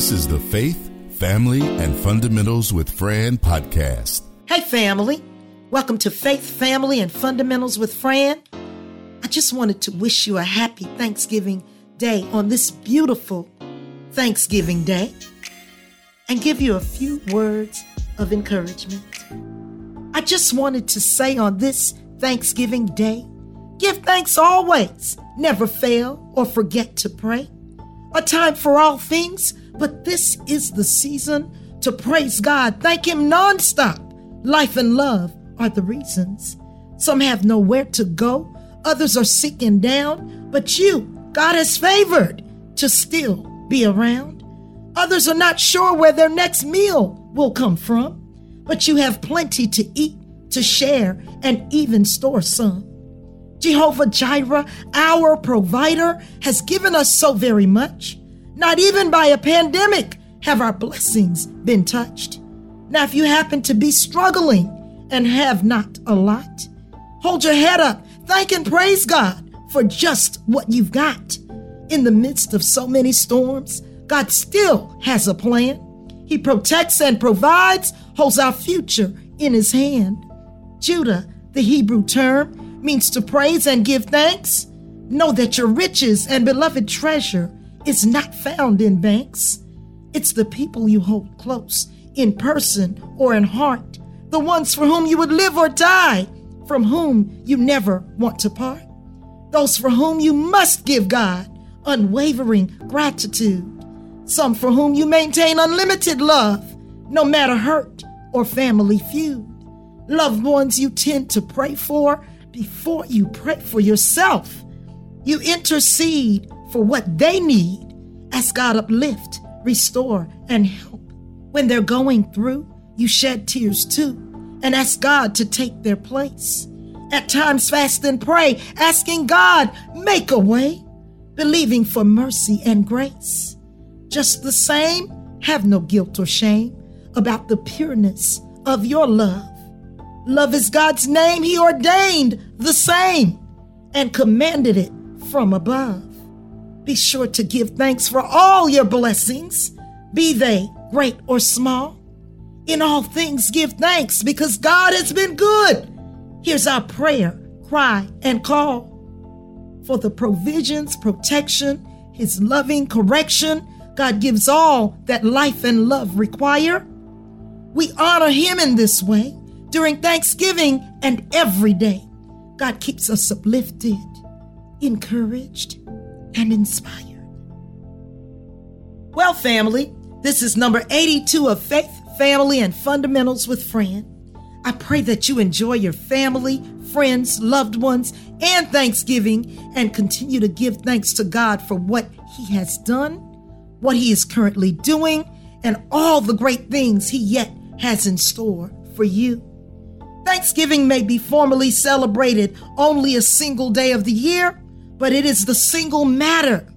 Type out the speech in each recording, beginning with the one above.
This is the Faith, Family, and Fundamentals with Fran podcast. Hey, family. Welcome to Faith, Family, and Fundamentals with Fran. I just wanted to wish you a happy Thanksgiving Day on this beautiful Thanksgiving Day and give you a few words of encouragement. I just wanted to say on this Thanksgiving Day give thanks always, never fail or forget to pray. A time for all things, but this is the season to praise God. Thank Him nonstop. Life and love are the reasons. Some have nowhere to go, others are and down, but you, God has favored to still be around. Others are not sure where their next meal will come from, but you have plenty to eat, to share, and even store some. Jehovah Jireh, our provider, has given us so very much. Not even by a pandemic have our blessings been touched. Now, if you happen to be struggling and have not a lot, hold your head up, thank and praise God for just what you've got. In the midst of so many storms, God still has a plan. He protects and provides, holds our future in His hand. Judah, the Hebrew term, means to praise and give thanks. Know that your riches and beloved treasure is not found in banks. It's the people you hold close, in person or in heart, the ones for whom you would live or die, from whom you never want to part, those for whom you must give God unwavering gratitude, some for whom you maintain unlimited love, no matter hurt or family feud, loved ones you tend to pray for before you pray for yourself. You intercede for what they need. Ask God uplift, restore, and help. When they're going through, you shed tears too and ask God to take their place. At times, fast and pray, asking God, make a way, believing for mercy and grace. Just the same, have no guilt or shame about the pureness of your love. Love is God's name. He ordained the same and commanded it from above. Be sure to give thanks for all your blessings, be they great or small. In all things, give thanks because God has been good. Here's our prayer, cry, and call for the provisions, protection, His loving correction. God gives all that life and love require. We honor Him in this way during Thanksgiving and every day. God keeps us uplifted, encouraged, and inspired. Well, family, this is number 82 of Faith, Family, and Fundamentals with Fran. I pray that you enjoy your family, friends, loved ones, and Thanksgiving and continue to give thanks to God for what He has done, what He is currently doing, and all the great things He yet has in store for you. Thanksgiving may be formally celebrated only a single day of the year, but it is the single matter,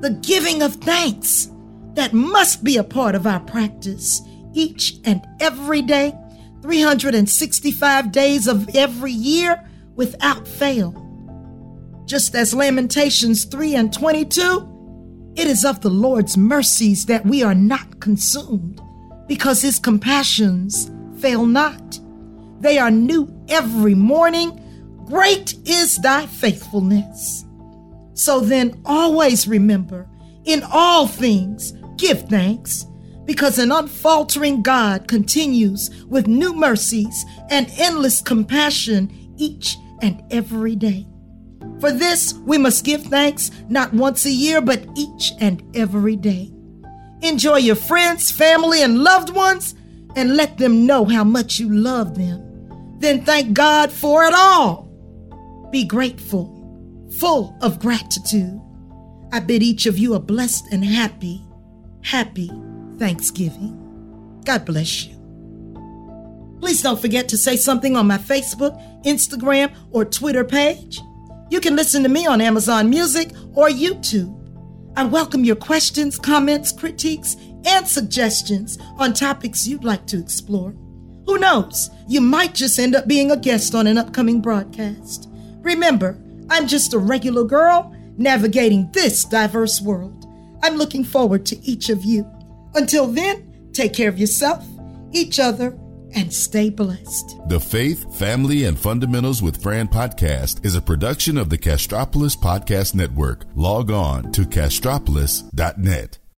the giving of thanks, that must be a part of our practice each and every day, 365 days of every year without fail. Just as Lamentations 3 and 22, it is of the Lord's mercies that we are not consumed, because his compassions fail not. They are new every morning. Great is thy faithfulness. So then, always remember in all things, give thanks, because an unfaltering God continues with new mercies and endless compassion each and every day. For this, we must give thanks not once a year, but each and every day. Enjoy your friends, family, and loved ones, and let them know how much you love them. Then thank God for it all. Be grateful full of gratitude. I bid each of you a blessed and happy, happy Thanksgiving. God bless you. Please don't forget to say something on my Facebook, Instagram, or Twitter page. You can listen to me on Amazon Music or YouTube. I welcome your questions, comments, critiques, and suggestions on topics you'd like to explore. Who knows? You might just end up being a guest on an upcoming broadcast. Remember, I'm just a regular girl navigating this diverse world. I'm looking forward to each of you. Until then, take care of yourself, each other, and stay blessed. The Faith, Family, and Fundamentals with Fran podcast is a production of the Castropolis Podcast Network. Log on to castropolis.net.